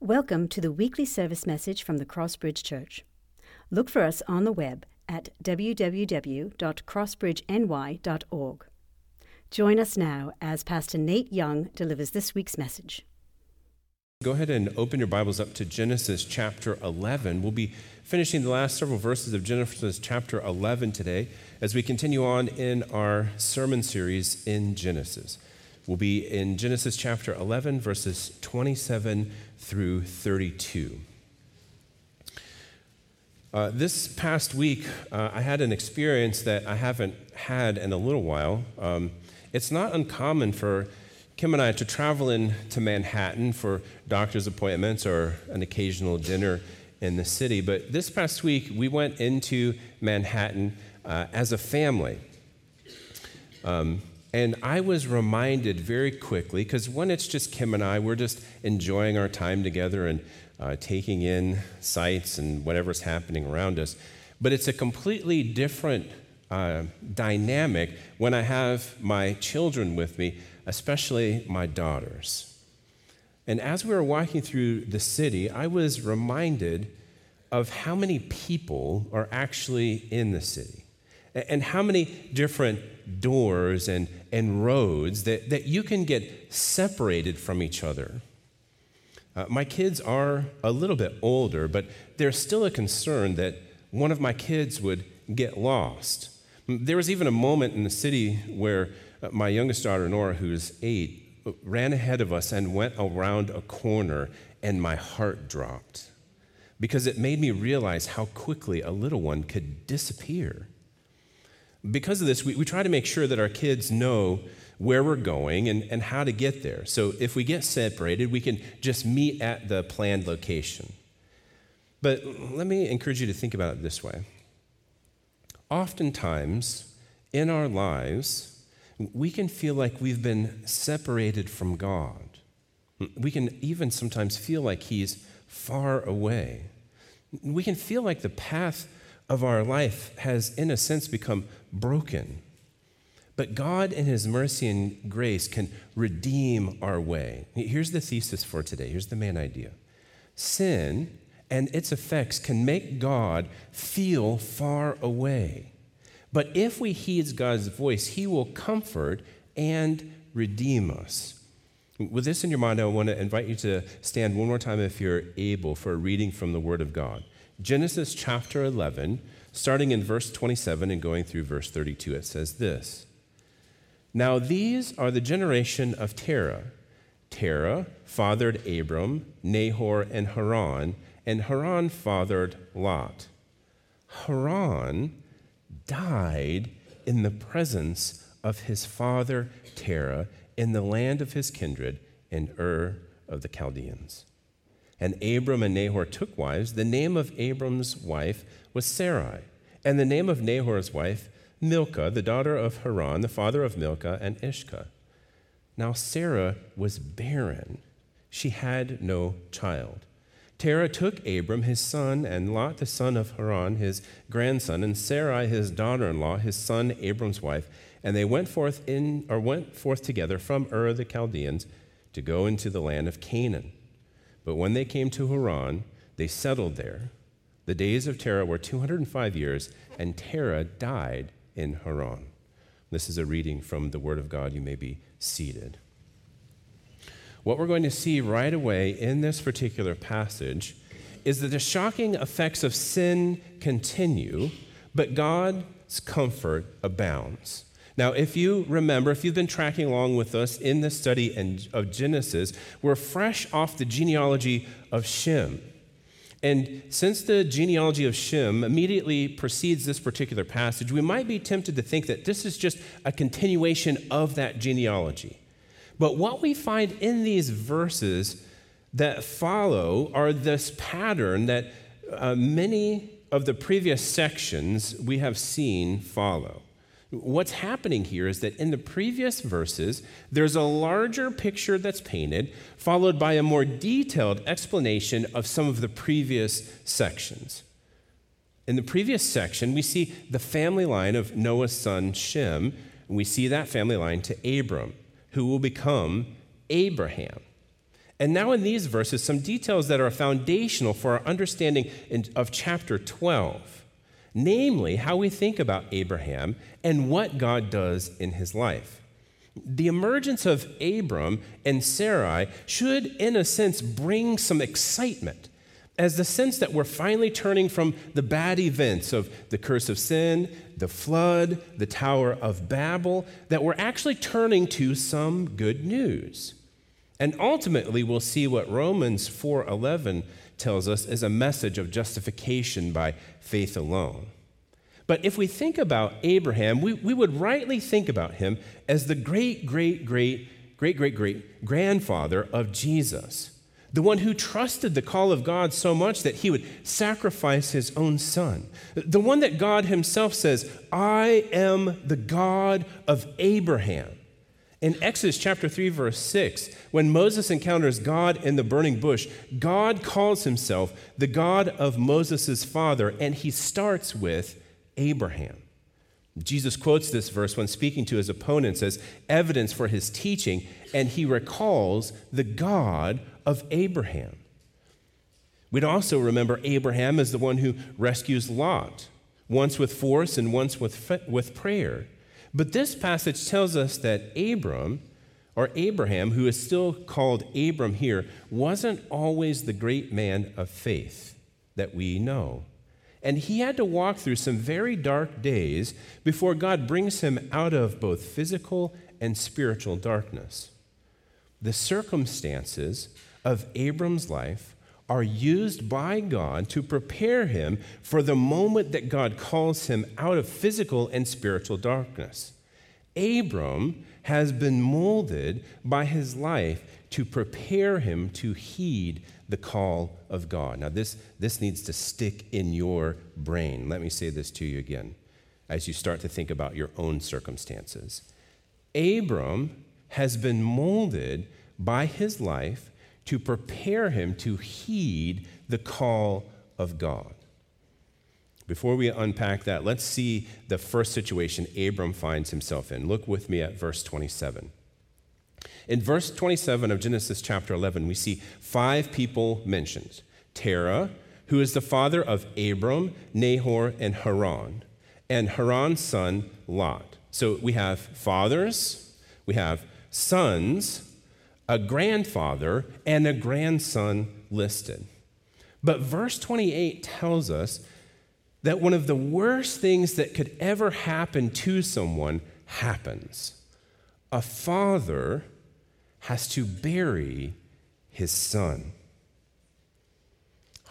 Welcome to the weekly service message from the Crossbridge Church. Look for us on the web at www.crossbridgeny.org. Join us now as Pastor Nate Young delivers this week's message. Go ahead and open your Bibles up to Genesis chapter 11. We'll be finishing the last several verses of Genesis chapter 11 today as we continue on in our sermon series in Genesis. We'll be in Genesis chapter 11, verses 27 through 32. Uh, this past week, uh, I had an experience that I haven't had in a little while. Um, it's not uncommon for Kim and I to travel in to Manhattan for doctor's appointments or an occasional dinner in the city. But this past week, we went into Manhattan uh, as a family. Um, and I was reminded very quickly, because when it's just Kim and I, we're just enjoying our time together and uh, taking in sights and whatever's happening around us. But it's a completely different uh, dynamic when I have my children with me, especially my daughters. And as we were walking through the city, I was reminded of how many people are actually in the city and how many different doors and, and roads that, that you can get separated from each other. Uh, my kids are a little bit older, but there's still a concern that one of my kids would get lost. There was even a moment in the city where uh, my youngest daughter, Nora, who's eight, ran ahead of us and went around a corner, and my heart dropped because it made me realize how quickly a little one could disappear because of this, we, we try to make sure that our kids know where we're going and, and how to get there. So if we get separated, we can just meet at the planned location. But let me encourage you to think about it this way. Oftentimes in our lives, we can feel like we've been separated from God. We can even sometimes feel like He's far away. We can feel like the path of our life has, in a sense, become broken. But God, in His mercy and grace, can redeem our way. Here's the thesis for today. Here's the main idea sin and its effects can make God feel far away. But if we heed God's voice, He will comfort and redeem us. With this in your mind, I want to invite you to stand one more time if you're able for a reading from the Word of God. Genesis chapter 11, starting in verse 27 and going through verse 32, it says this Now these are the generation of Terah. Terah fathered Abram, Nahor, and Haran, and Haran fathered Lot. Haran died in the presence of his father Terah in the land of his kindred in Ur of the Chaldeans. And Abram and Nahor took wives. The name of Abram's wife was Sarai, and the name of Nahor's wife, Milcah, the daughter of Haran, the father of Milcah and Iscah. Now Sarah was barren. She had no child. Terah took Abram, his son, and Lot, the son of Haran, his grandson, and Sarai, his daughter-in-law, his son Abram's wife, and they went forth in or went forth together from Ur the Chaldeans to go into the land of Canaan. But when they came to Haran, they settled there. The days of Terah were 205 years, and Terah died in Haran. This is a reading from the Word of God. You may be seated. What we're going to see right away in this particular passage is that the shocking effects of sin continue, but God's comfort abounds. Now, if you remember, if you've been tracking along with us in the study of Genesis, we're fresh off the genealogy of Shem. And since the genealogy of Shem immediately precedes this particular passage, we might be tempted to think that this is just a continuation of that genealogy. But what we find in these verses that follow are this pattern that uh, many of the previous sections we have seen follow. What's happening here is that in the previous verses, there's a larger picture that's painted, followed by a more detailed explanation of some of the previous sections. In the previous section, we see the family line of Noah's son Shem, and we see that family line to Abram, who will become Abraham. And now, in these verses, some details that are foundational for our understanding of chapter 12, namely, how we think about Abraham and what God does in his life. The emergence of Abram and Sarai should, in a sense, bring some excitement as the sense that we're finally turning from the bad events of the curse of sin, the flood, the Tower of Babel, that we're actually turning to some good news. And ultimately, we'll see what Romans 4:11 tells us is a message of justification by faith alone. But if we think about Abraham, we, we would rightly think about him as the great, great, great, great, great, great grandfather of Jesus, the one who trusted the call of God so much that he would sacrifice his own son, the one that God himself says, I am the God of Abraham. In Exodus chapter 3, verse 6, when Moses encounters God in the burning bush, God calls himself the God of Moses' father, and he starts with Abraham. Jesus quotes this verse when speaking to his opponents as evidence for his teaching, and he recalls the God of Abraham. We'd also remember Abraham as the one who rescues Lot, once with force and once with, with prayer. But this passage tells us that Abram, or Abraham, who is still called Abram here, wasn't always the great man of faith that we know. And he had to walk through some very dark days before God brings him out of both physical and spiritual darkness. The circumstances of Abram's life are used by God to prepare him for the moment that God calls him out of physical and spiritual darkness. Abram has been molded by his life to prepare him to heed the call of God. Now, this, this needs to stick in your brain. Let me say this to you again as you start to think about your own circumstances. Abram has been molded by his life to prepare him to heed the call of God. Before we unpack that, let's see the first situation Abram finds himself in. Look with me at verse 27. In verse 27 of Genesis chapter 11, we see five people mentioned Terah, who is the father of Abram, Nahor, and Haran, and Haran's son, Lot. So we have fathers, we have sons, a grandfather, and a grandson listed. But verse 28 tells us that one of the worst things that could ever happen to someone happens. A father has to bury his son.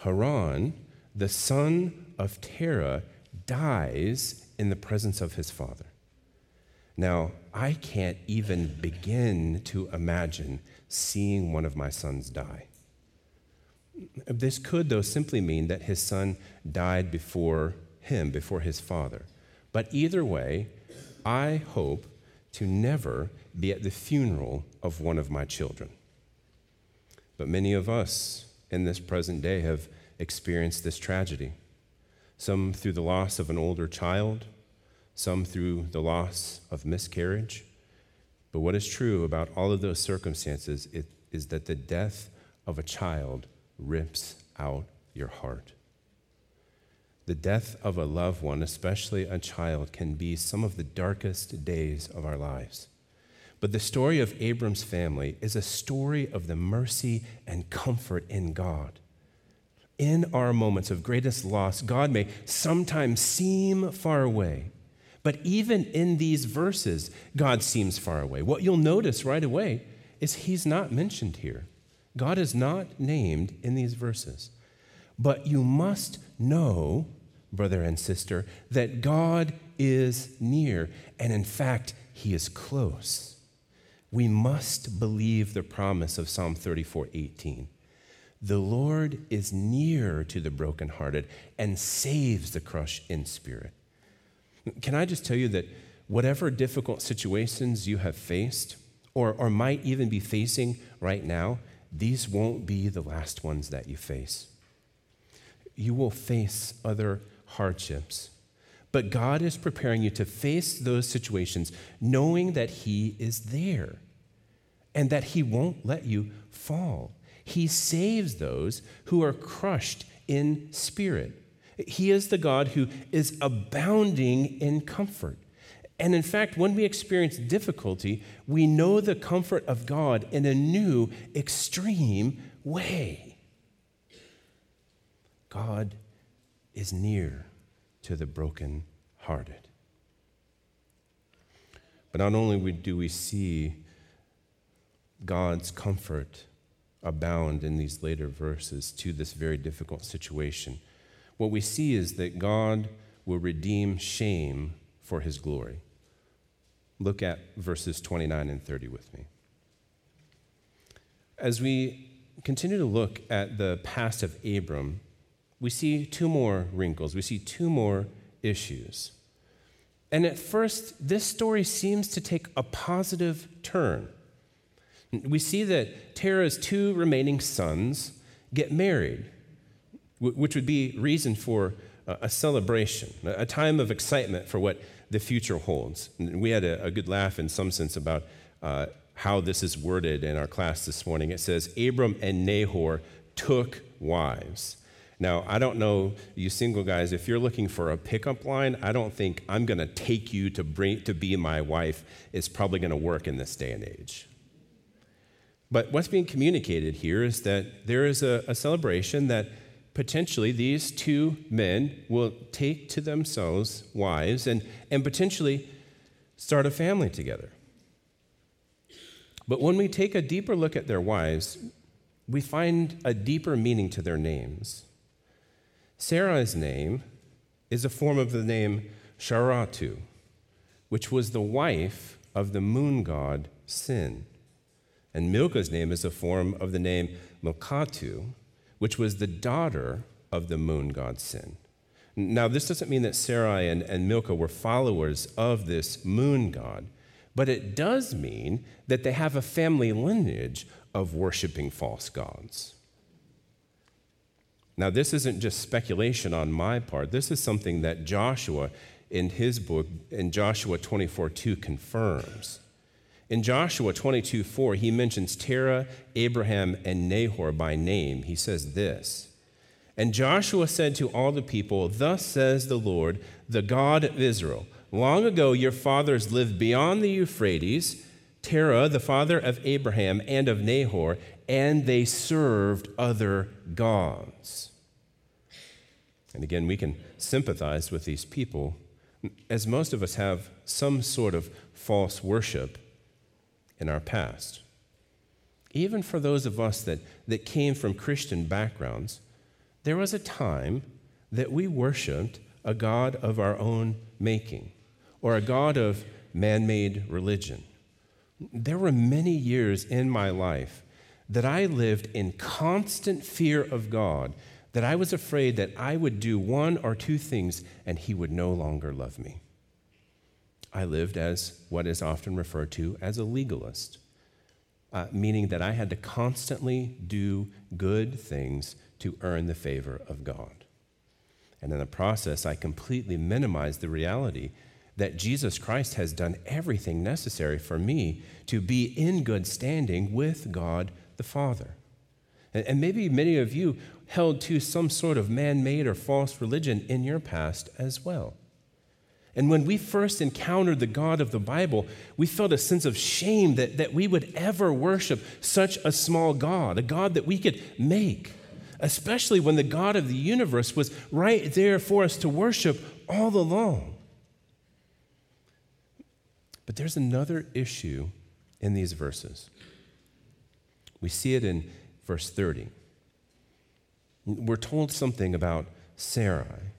Haran, the son of Terah, dies in the presence of his father. Now, I can't even begin to imagine seeing one of my sons die. This could, though, simply mean that his son died before him, before his father. But either way, I hope to never be at the funeral of one of my children. But many of us in this present day have experienced this tragedy. Some through the loss of an older child, some through the loss of miscarriage. But what is true about all of those circumstances is that the death of a child rips out your heart. The death of a loved one, especially a child, can be some of the darkest days of our lives. But the story of Abram's family is a story of the mercy and comfort in God. In our moments of greatest loss, God may sometimes seem far away, but even in these verses, God seems far away. What you'll notice right away is He's not mentioned here. God is not named in these verses. But you must know brother and sister, that God is near, and in fact, He is close. We must believe the promise of Psalm 34 18. The Lord is near to the brokenhearted and saves the crushed in spirit. Can I just tell you that whatever difficult situations you have faced, or, or might even be facing right now, these won't be the last ones that you face. You will face other hardships. But God is preparing you to face those situations knowing that He is there. and that he won't let you fall. He saves those who are crushed in spirit. He is the God who is abounding in comfort. And in fact, when we experience difficulty, we know the comfort of God in a new, extreme way. God is near to the broken-hearted. But not only do we see God's comfort abound in these later verses to this very difficult situation, what we see is that God will redeem shame for his glory. Look at verses 29 and 30 with me. As we continue to look at the past of Abram, we see two more wrinkles, we see two more issues. And at first, this story seems to take a positive turn. We see that Terah's two remaining sons get married, which would be reason for a celebration, a time of excitement for what the future holds. And we had a, good laugh in some sense about uh, how this is worded in our class this morning. It says, Abram and Nahor took wives. Now, I don't know, you single guys, if you're looking for a pickup line, I don't think I'm going to take you to, bring, to be my wife is probably going to work in this day and age. But what's being communicated here is that there is a, a celebration that potentially these two men will take to themselves wives and, and potentially start a family together. But when we take a deeper look at their wives, we find a deeper meaning to their names. Sarah's name is a form of the name Sharatu, which was the wife of the moon god Sin. And Milcah's name is a form of the name Milcatu, which was the daughter of the moon god Sin. Now, this doesn't mean that Sarai and, and Milcah were followers of this moon god, but it does mean that they have a family lineage of worshiping false gods. Now, this isn't just speculation on my part. This is something that Joshua, in his book, in Joshua 24 2, confirms. In Joshua 22 4, he mentions Terah, Abraham, and Nahor by name. He says this And Joshua said to all the people, Thus says the Lord, the God of Israel Long ago your fathers lived beyond the Euphrates, Terah, the father of Abraham and of Nahor, and they served other gods. And again, we can sympathize with these people, as most of us have some sort of false worship in our past. Even for those of us that, that came from Christian backgrounds, there was a time that we worshiped a God of our own making or a God of man made religion. There were many years in my life that I lived in constant fear of God, that I was afraid that I would do one or two things and He would no longer love me. I lived as what is often referred to as a legalist, uh, meaning that I had to constantly do good things to earn the favor of God. And in the process, I completely minimized the reality that Jesus Christ has done everything necessary for me to be in good standing with God the Father. And, maybe many of you held to some sort of man made or false religion in your past as well. And when we first encountered the God of the Bible, we felt a sense of shame that, that we would ever worship such a small God, a God that we could make, especially when the God of the universe was right there for us to worship all along. But there's another issue in these verses. We see it in verse 30. We're told something about Sarai.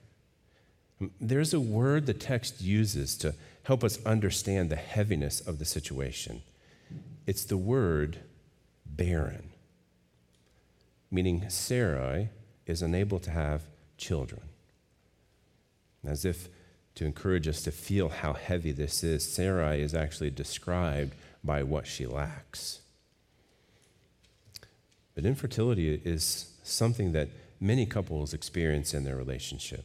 There's a word the text uses to help us understand the heaviness of the situation. It's the word barren, meaning Sarai is unable to have children. As if to encourage us to feel how heavy this is, Sarai is actually described by what she lacks. But infertility is something that many couples experience in their relationship.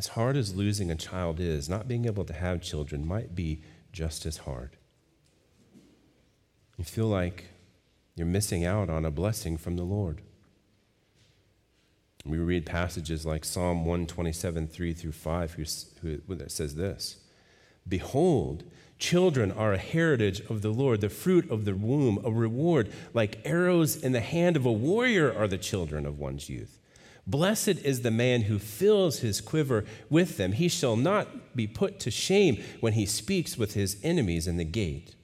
As hard as losing a child is, not being able to have children might be just as hard. You feel like you're missing out on a blessing from the Lord. We read passages like Psalm 127, 3 through 5, that says this Behold, children are a heritage of the Lord, the fruit of the womb, a reward. Like arrows in the hand of a warrior are the children of one's youth. Blessed is the man who fills his quiver with them. He shall not be put to shame when he speaks with his enemies in the gate.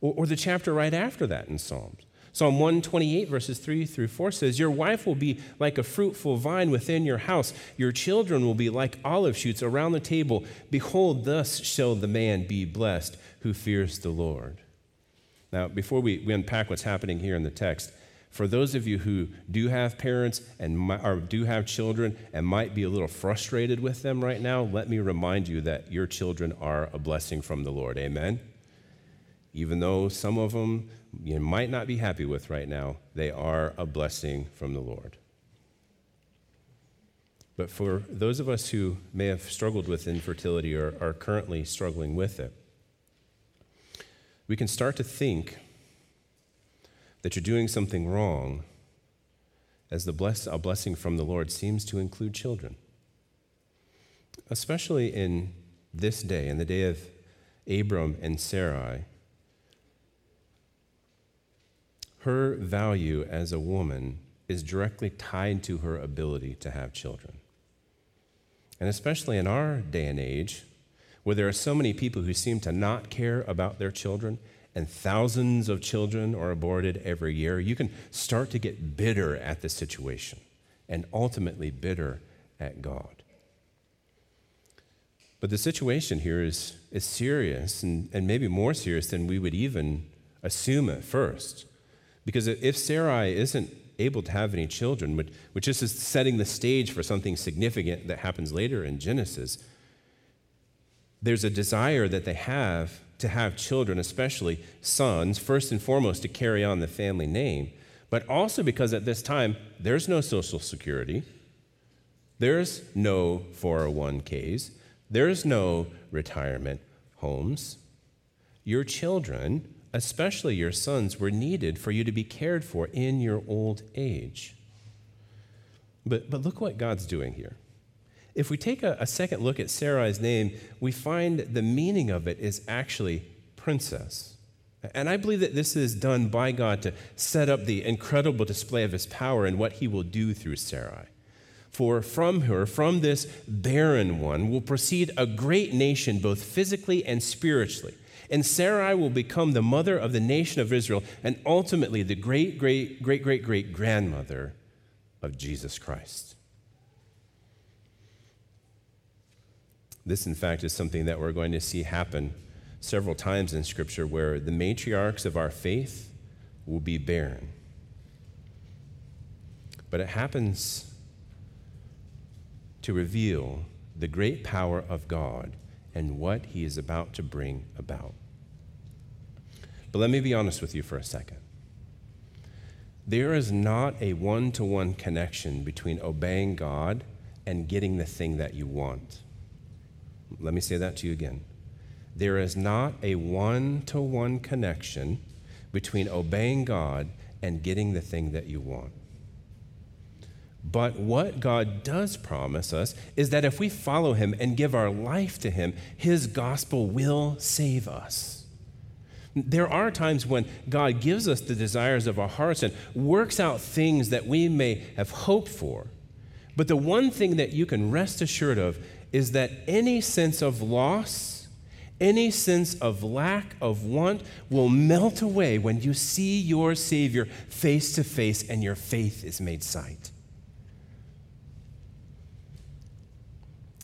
Or, or the chapter right after that in Psalms. Psalm 128, verses 3 through 4 says, Your wife will be like a fruitful vine within your house. Your children will be like olive shoots around the table. Behold, thus shall the man be blessed who fears the Lord. Now, before we, we unpack what's happening here in the text, for those of you who do have parents and or do have children and might be a little frustrated with them right now, let me remind you that your children are a blessing from the Lord. Amen. Even though some of them you might not be happy with right now, they are a blessing from the Lord. But for those of us who may have struggled with infertility or are currently struggling with it, we can start to think that you're doing something wrong as the bless, a blessing from the Lord seems to include children. Especially in this day, in the day of Abram and Sarai, her value as a woman is directly tied to her ability to have children. And especially in our day and age, where there are so many people who seem to not care about their children, and thousands of children are aborted every year, you can start to get bitter at the situation and ultimately bitter at God. But the situation here is, is serious and, and maybe more serious than we would even assume at first. Because if Sarai isn't able to have any children, which, which is setting the stage for something significant that happens later in Genesis, there's a desire that they have to have children, especially sons, first and foremost to carry on the family name, but also because at this time there's no social security, there's no 401ks, there's no retirement homes. Your children, especially your sons, were needed for you to be cared for in your old age. But, but look what God's doing here. If we take a, a second look at Sarai's name, we find the meaning of it is actually princess. And I believe that this is done by God to set up the incredible display of his power and what he will do through Sarai. For from her, from this barren one, will proceed a great nation, both physically and spiritually. And Sarai will become the mother of the nation of Israel and ultimately the great, great, great, great, great grandmother of Jesus Christ. This, in fact, is something that we're going to see happen several times in Scripture where the matriarchs of our faith will be barren. But it happens to reveal the great power of God and what He is about to bring about. But let me be honest with you for a second. There is not a one to one connection between obeying God and getting the thing that you want. Let me say that to you again. There is not a one to one connection between obeying God and getting the thing that you want. But what God does promise us is that if we follow Him and give our life to Him, His gospel will save us. There are times when God gives us the desires of our hearts and works out things that we may have hoped for. But the one thing that you can rest assured of is that any sense of loss, any sense of lack of want will melt away when you see your Savior face to face and your faith is made sight.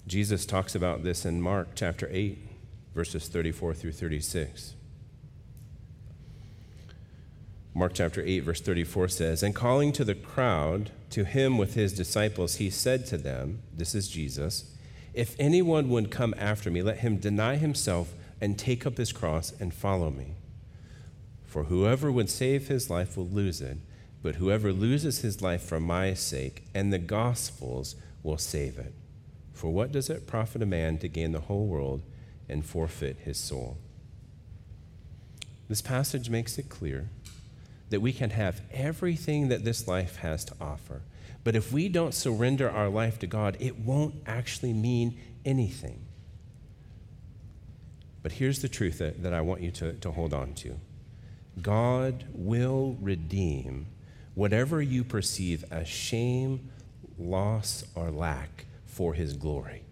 Jesus talks about this in Mark chapter 8, verses 34 through 36. Mark chapter 8, verse 34 says, And calling to the crowd, to him with his disciples, he said to them, This is Jesus, if anyone would come after me, let him deny himself and take up his cross and follow me. For whoever would save his life will lose it, but whoever loses his life for my sake and the gospel's will save it. For what does it profit a man to gain the whole world and forfeit his soul? This passage makes it clear that we can have everything that this life has to offer. But if we don't surrender our life to God, it won't actually mean anything. But here's the truth that, that I want you to, to hold on to God will redeem whatever you perceive as shame, loss, or lack for his glory.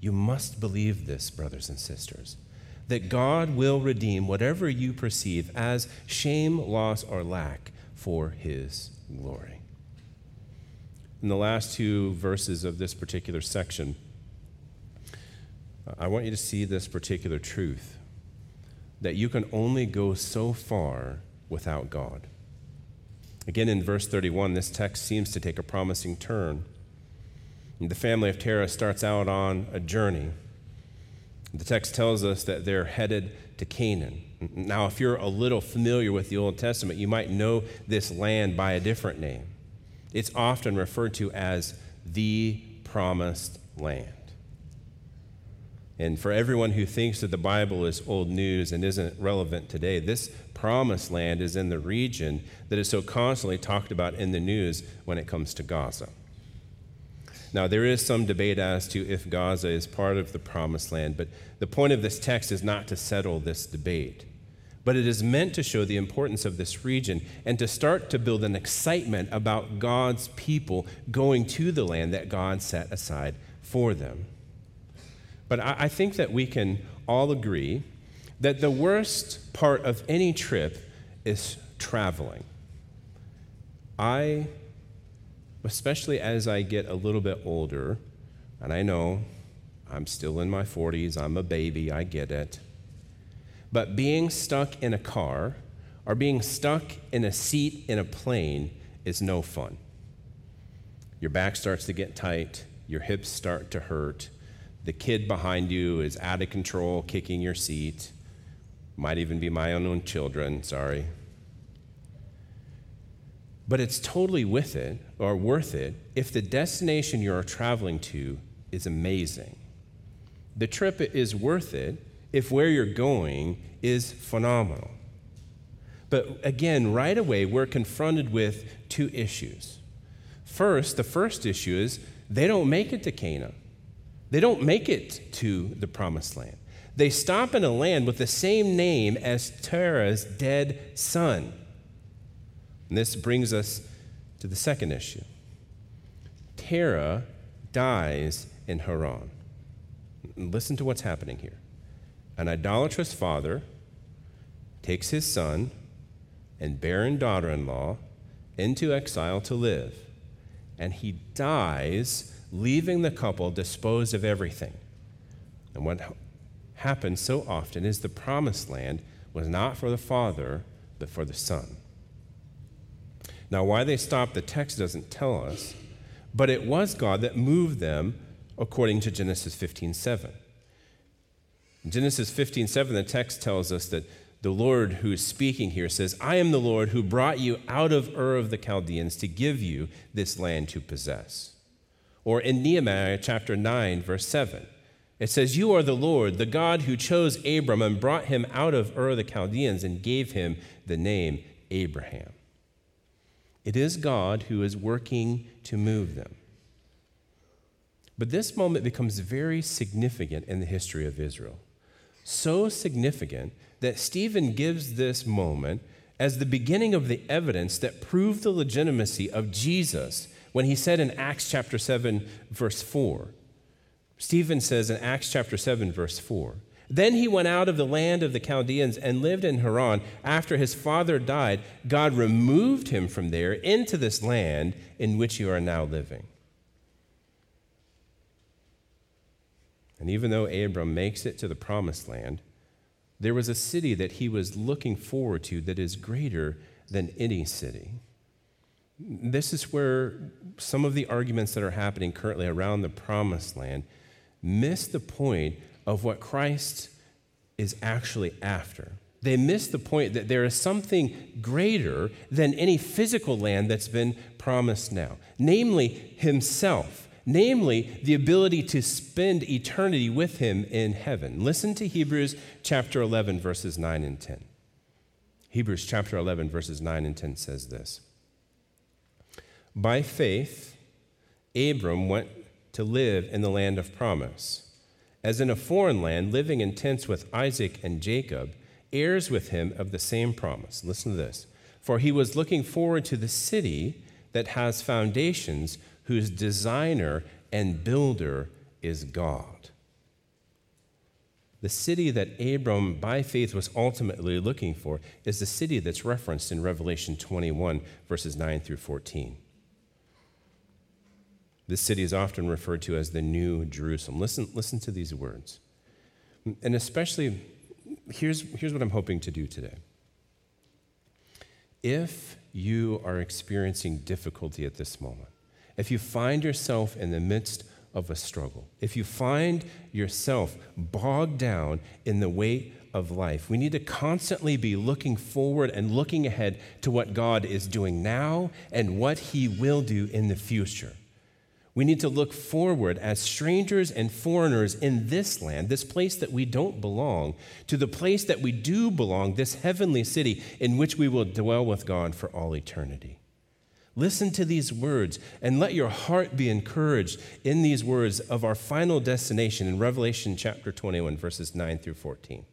You must believe this, brothers and sisters, that God will redeem whatever you perceive as shame, loss, or lack for his glory. In the last two verses of this particular section, I want you to see this particular truth that you can only go so far without God. Again, in verse 31, this text seems to take a promising turn. The family of Terah starts out on a journey. The text tells us that they're headed to Canaan. Now, if you're a little familiar with the Old Testament, you might know this land by a different name. It's often referred to as the promised land. And for everyone who thinks that the Bible is old news and isn't relevant today, this promised land is in the region that is so constantly talked about in the news when it comes to Gaza. Now, there is some debate as to if Gaza is part of the promised land, but the point of this text is not to settle this debate. But it is meant to show the importance of this region and to start to build an excitement about God's people going to the land that God set aside for them. But I, I think that we can all agree that the worst part of any trip is traveling. I especially as I get a little bit older, and I know I'm still in my 40s, I'm a baby, I get it. But being stuck in a car or being stuck in a seat in a plane is no fun. Your back starts to get tight, your hips start to hurt, the kid behind you is out of control, kicking your seat. Might even be my own children, sorry. But it's totally with it or worth it if the destination you're traveling to is amazing. The trip is worth it if where you're going is phenomenal. But again, right away, we're confronted with two issues. First, the first issue is they don't make it to Canaan, they don't make it to the promised land. They stop in a land with the same name as Terah's dead son. And this brings us to the second issue. Terah dies in Haran. Listen to what's happening here. An idolatrous father takes his son and barren daughter in law into exile to live, and he dies, leaving the couple disposed of everything. And what happens so often is the promised land was not for the father, but for the son. Now, why they stopped, the text doesn't tell us, but it was God that moved them according to Genesis 15 7. In Genesis 15 7, the text tells us that the Lord who is speaking here says, I am the Lord who brought you out of Ur of the Chaldeans to give you this land to possess. Or in Nehemiah chapter 9, verse 7, it says, You are the Lord, the God who chose Abram and brought him out of Ur of the Chaldeans and gave him the name Abraham. It is God who is working to move them. But this moment becomes very significant in the history of Israel. So significant that Stephen gives this moment as the beginning of the evidence that proved the legitimacy of Jesus when he said in Acts chapter 7, verse 4. Stephen says in Acts chapter 7, verse 4 then he went out of the land of the Chaldeans and lived in Haran. After his father died, God removed him from there into this land in which you are now living. And even though Abram makes it to the promised land, there was a city that he was looking forward to that is greater than any city. This is where some of the arguments that are happening currently around the promised land miss the point of what Christ is actually after. They miss the point that there is something greater than any physical land that's been promised now, namely Himself, namely the ability to spend eternity with Him in heaven. Listen to Hebrews chapter 11, verses 9 and 10. Hebrews chapter 11, verses 9 and 10 says this By faith, Abram went to live in the land of promise, as in a foreign land, living in tents with Isaac and Jacob, heirs with him of the same promise. Listen to this. For he was looking forward to the city that has foundations, whose designer and builder is God. The city that Abram, by faith, was ultimately looking for is the city that's referenced in Revelation 21, verses 9 through 14. This city is often referred to as the New Jerusalem. Listen, listen to these words. And especially, here's, here's what I'm hoping to do today. If you are experiencing difficulty at this moment, if you find yourself in the midst of a struggle, if you find yourself bogged down in the weight of life, we need to constantly be looking forward and looking ahead to what God is doing now and what He will do in the future. We need to look forward as strangers and foreigners in this land, this place that we don't belong, to the place that we do belong, this heavenly city in which we will dwell with God for all eternity. Listen to these words and let your heart be encouraged in these words of our final destination in Revelation chapter 21, verses 9 through 14.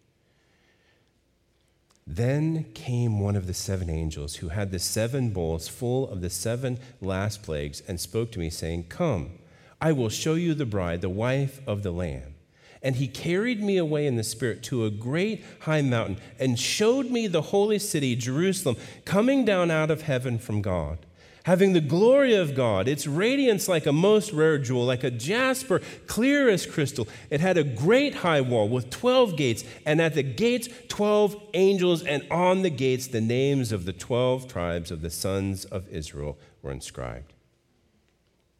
Then came one of the seven angels who had the seven bowls full of the seven last plagues and spoke to me, saying, Come, I will show you the bride, the wife of the Lamb. And he carried me away in the Spirit to a great high mountain and showed me the holy city, Jerusalem, coming down out of heaven from God having the glory of God, its radiance like a most rare jewel, like a jasper, clear as crystal. It had a great high wall with 12 gates, and at the gates, 12 angels, and on the gates, the names of the 12 tribes of the sons of Israel were inscribed.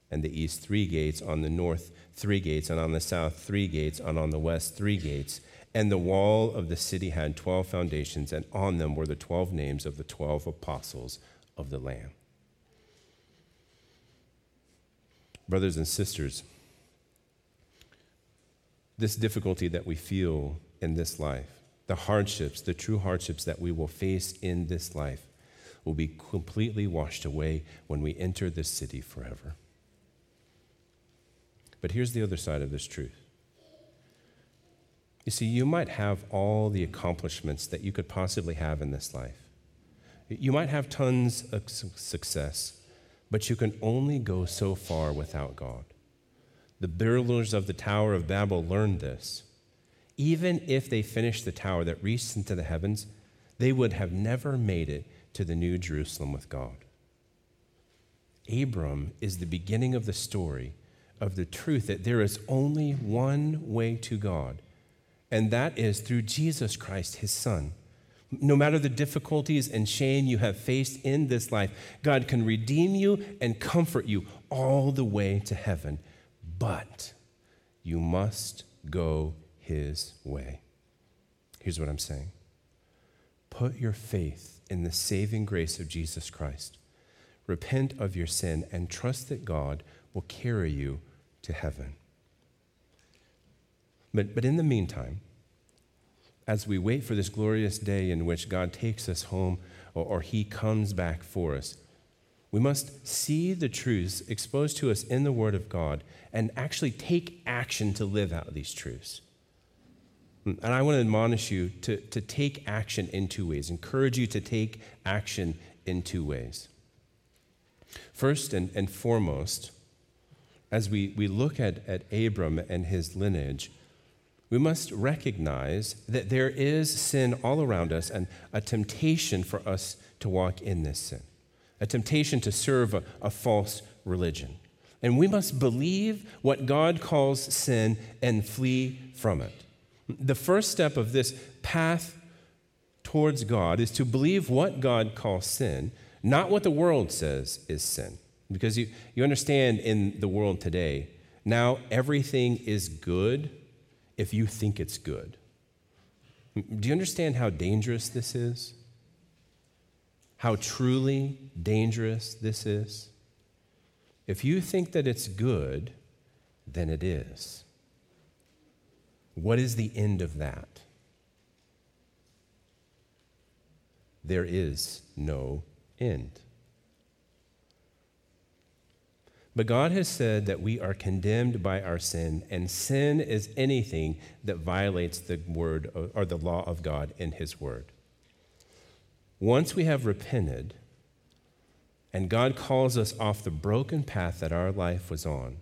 And the east, three gates, on the north, three gates, and on the south, three gates, and on the west, three gates. And the wall of the city had 12 foundations, and on them were the 12 names of the 12 apostles of the Lamb. Brothers and sisters, this difficulty that we feel in this life, the hardships, the true hardships that we will face in this life, will be completely washed away when we enter this city forever. But here's the other side of this truth. You see, you might have all the accomplishments that you could possibly have in this life. You might have tons of success. But you can only go so far without God. The builders of the Tower of Babel learned this. Even if they finished the tower that reached into the heavens, they would have never made it to the New Jerusalem with God. Abram is the beginning of the story of the truth that there is only one way to God, and that is through Jesus Christ, his Son. No matter the difficulties and shame you have faced in this life, God can redeem you and comfort you all the way to heaven. But you must go His way. Here's what I'm saying put your faith in the saving grace of Jesus Christ. Repent of your sin and trust that God will carry you to heaven. But, but in the meantime, as we wait for this glorious day in which God takes us home or, or, He comes back for us, we must see the truths exposed to us in the Word of God and actually take action to live out these truths. Hmm, and I want to admonish you to, to take action in two ways, encourage you to take action in two ways. First and, and foremost, as we, we look at, at Abram and his lineage, we must recognize that there is sin all around us and a temptation for us to walk in this sin, a temptation to serve a, a false religion. And we must believe what God calls sin and flee from it. The first step of this path towards God is to believe what God calls sin, not what the world says is sin. Because you, you understand in the world today, now everything is good if you think it's good. Do you understand how dangerous this is? How truly dangerous this is? If you think that it's good, then it is. What is the end of that? there is no end. But God has said that we are condemned by our sin, and sin is anything that violates the word or the law of God in His word. Once we have repented, and God calls us off the broken path that our life was on,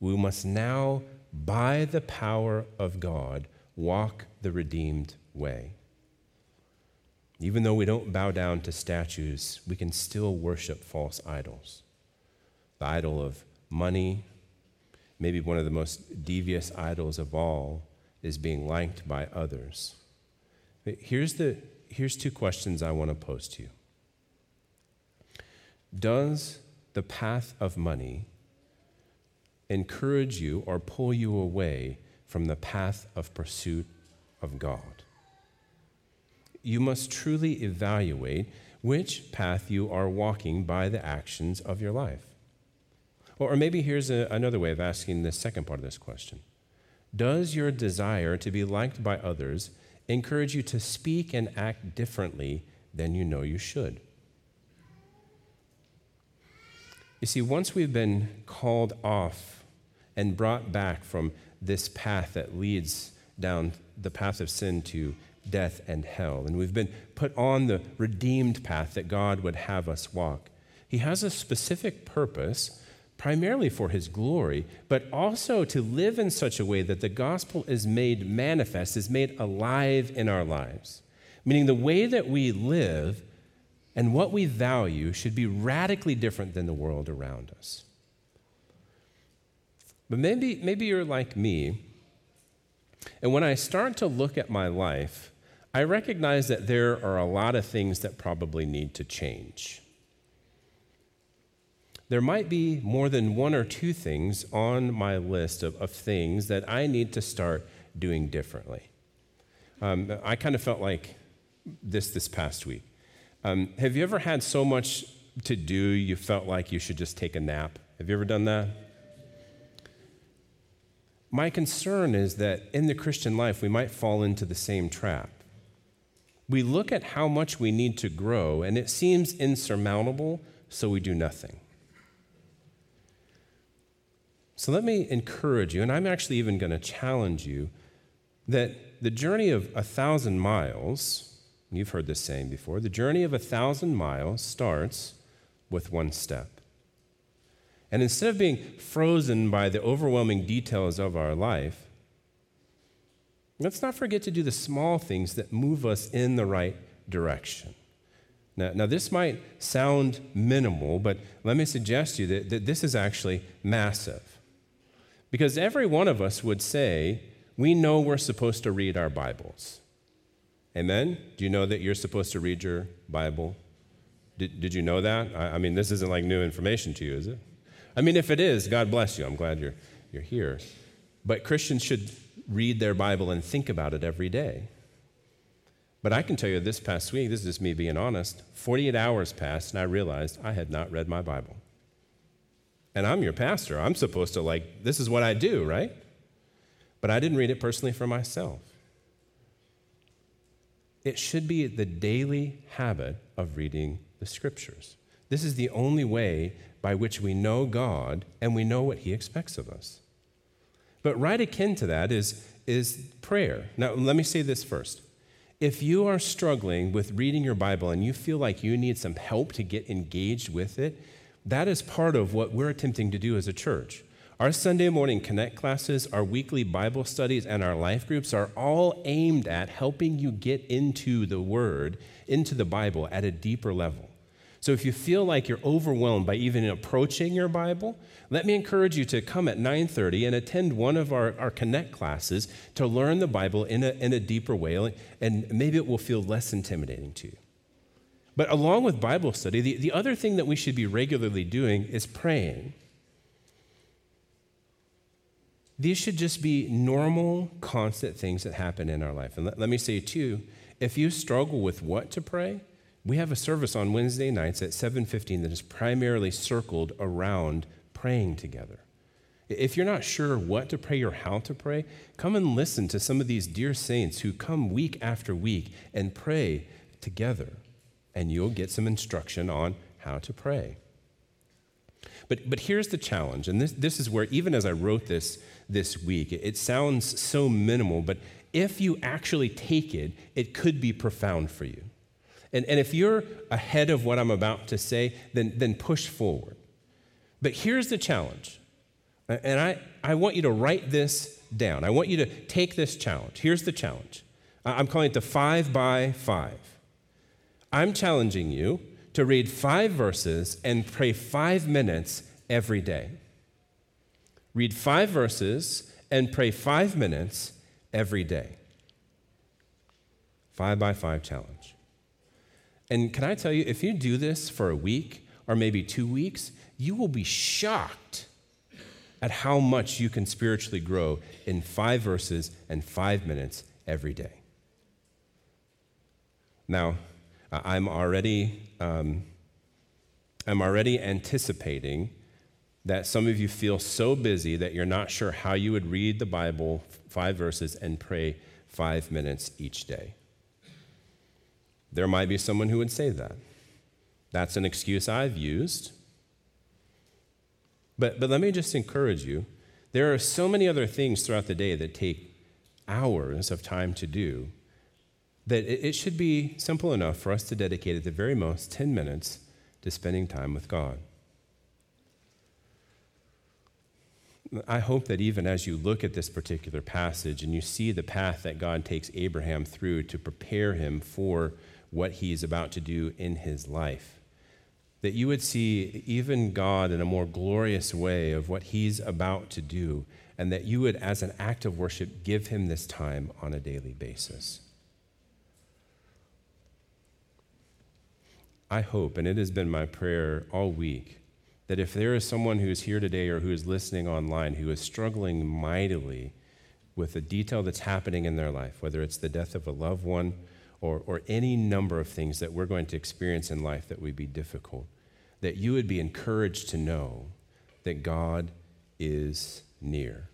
we must now, by the power of God, walk the redeemed way. Even though we don't bow down to statues, we can still worship false idols the idol of money. Maybe one of the most devious idols of all is being liked by others. Here's, the, here's two questions I want to pose to you Does the path of money encourage you or pull you away from the path of pursuit of God? You must truly evaluate which path you are walking by the actions of your life. Or, maybe here's a, another way of asking the second part of this question Does your desire to be liked by others encourage you to speak and act differently than you know you should? You see, once we've been called off and brought back from this path that leads down the path of sin to death and hell, and we've been put on the redeemed path that God would have us walk, He has a specific purpose primarily for his glory, but also to live in such a way that the gospel is made manifest, is made alive in our lives. Meaning the way that we live and what we value should be radically different than the world around us. But maybe, maybe you're like me, and when I start to look at my life, I recognize that there are a lot of things that probably need to change there might be more than one or two things on my list of, of things that I need to start doing differently. Um, I kind of felt like this this past week. Um, have you ever had so much to do you felt like you should just take a nap? Have you ever done that? My concern is that in the Christian life, we might fall into the same trap. We look at how much we need to grow, and it seems insurmountable, so we do nothing. So let me encourage you, and I'm actually even going to challenge you, that the journey of a thousand miles, you've heard this saying before, the journey of a thousand miles starts with one step. And instead of being frozen by the overwhelming details of our life, let's not forget to do the small things that move us in the right direction. Now, now this might sound minimal, but let me suggest to you that, that this is actually massive. Because every one of us would say, we know we're supposed to read our Bibles. Amen? Do you know that you're supposed to read your Bible? Did, did you know that? I, I mean, this isn't like new information to you, is it? I mean, if it is, God bless you. I'm glad you're, you're here. But Christians should read their Bible and think about it every day. But I can tell you this past week, this is just me being honest, 48 hours passed and I realized I had not read my Bible and I'm your pastor. I'm supposed to, like, this is what I do, right? But I didn't read it personally for myself. It should be the daily habit of reading the scriptures. This is the only way by which we know God and we know what He expects of us. But right akin to that is, is prayer. Now, let me say this first. If you are struggling with reading your Bible and you feel like you need some help to get engaged with it, that is part of what we're attempting to do as a church. Our Sunday morning Connect classes, our weekly Bible studies, and our life groups are all aimed at helping you get into the Word, into the Bible at a deeper level. So if you feel like you're overwhelmed by even approaching your Bible, let me encourage you to come at 9:30 and attend one of our, our Connect classes to learn the Bible in a, in a deeper way, and maybe it will feel less intimidating to you. But along with Bible study, the, the other thing that we should be regularly doing is praying. These should just be normal, constant things that happen in our life. And let, let me say, too, if you struggle with what to pray, we have a service on Wednesday nights at 7:15 that is primarily circled around praying together. If you're not sure what to pray or how to pray, come and listen to some of these dear saints who come week after week and pray together and you'll get some instruction on how to pray. But, but here's the challenge, and this, this is where, even as I wrote this this week, it, it sounds so minimal, but if you actually take it, it could be profound for you. And, and if you're ahead of what I'm about to say, then, then push forward. But here's the challenge. And I, I want you to write this down. I want you to take this challenge. Here's the challenge I'm calling it the five by five. I'm challenging you to read five verses and pray five minutes every day. Read five verses and pray five minutes every day. Five by five challenge. And can I tell you, if you do this for a week or maybe two weeks, you will be shocked at how much you can spiritually grow in five verses and five minutes every day. Now, I'm already, um, I'm already anticipating that some of you feel so busy that you're not sure how you would read the Bible, five verses, and pray five minutes each day. There might be someone who would say that. That's an excuse I've used. But, but let me just encourage you there are so many other things throughout the day that take hours of time to do that it, should be simple enough for us to dedicate at the very most 10 minutes to spending time with God. I hope that even as you look at this particular passage and you see the path that God takes Abraham through to prepare him for what he is about to do in his life, that you would see even God in a more glorious way of what he's about to do, and that you would, as an act of worship, give him this time on a daily basis. I hope, and it has been my prayer all week, that if there is someone who is here today or who is listening online who is struggling mightily with the detail that's happening in their life, whether it's the death of a loved one or, or any number of things that we're going to experience in life that would be difficult, that you would be encouraged to know that God is near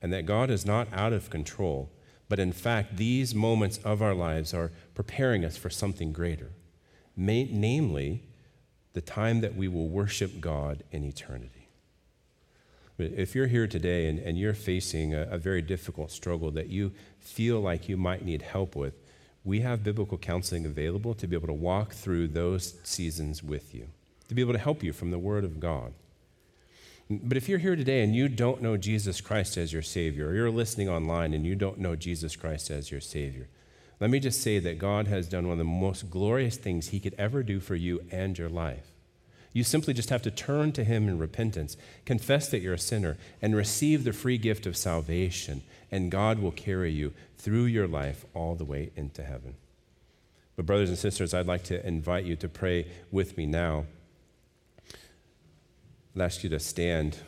and that God is not out of control, but in fact, these moments of our lives are preparing us for something greater namely, the time that we will worship God in eternity. If you're here today and, and you're facing a, a very difficult struggle that you feel like you might need help with, we have biblical counseling available to be able to walk through those seasons with you, to be able to help you from the Word of God. But if you're here today and you don't know Jesus Christ as your Savior, or you're listening online and you don't know Jesus Christ as your Savior, let me just say that God has done one of the most glorious things He could ever do for you and your life. You simply just have to turn to Him in repentance, confess that you're a sinner, and receive the free gift of salvation, and God will carry you through your life all the way into heaven. But, brothers and sisters, I'd like to invite you to pray with me now. I'd ask you to stand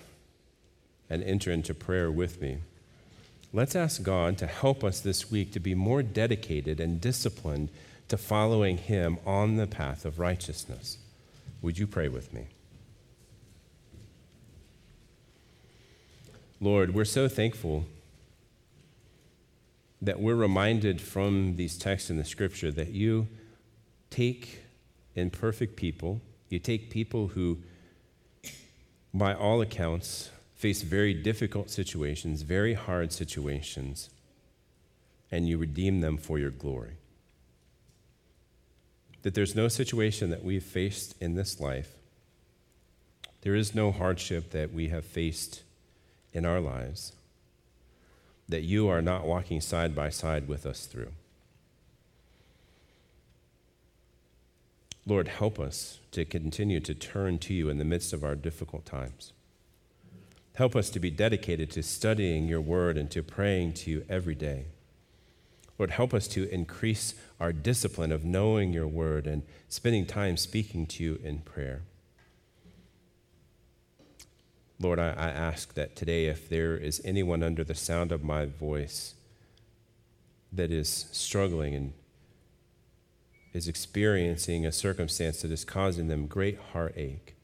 and enter into prayer with me. Let's ask God to help us this week to be more dedicated and disciplined to following Him on the path of righteousness. Would you pray with me? Lord, we're so thankful that we're reminded from these texts in the scripture that you take imperfect people, you take people who, by all accounts, face very difficult situations, very hard situations, and you redeem them for your glory. That there's no situation that we've faced in this life, there is no hardship that we have faced in our lives that you are not walking side by side with us through. Lord, help us to continue to turn to you in the midst of our difficult times. Help us to be dedicated to studying your word and to praying to you every day. Lord, help us to increase our discipline of knowing your word and spending time speaking to you in prayer. Lord, I, I, ask that today, if there is anyone under the sound of my voice that is struggling and is experiencing a circumstance that is causing them great heartache,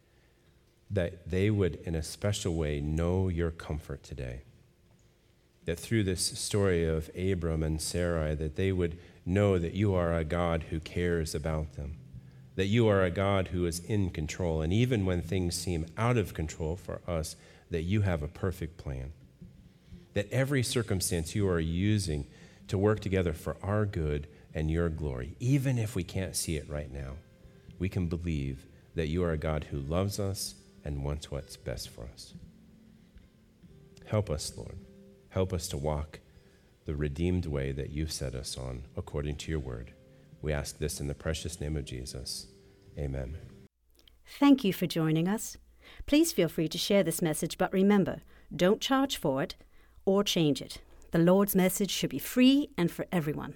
that they would, in a special way, know your comfort today. That through this story of Abram and Sarai, that they would know that you are a God who cares about them. that you are a God who is in control. And even when things seem out of control for us, that you have a perfect plan. That every circumstance you are using to work together for our good and your glory, even if we can't see it right now, we can believe that you are a God who loves us and wants what's best for us. Help us, Lord. Help us to walk the redeemed way that you've set us on according to your word. We ask this in the precious name of Jesus. Amen. Thank you for joining us. Please feel free to share this message, but remember, don't charge for it or change it. The Lord's message should be free and for everyone.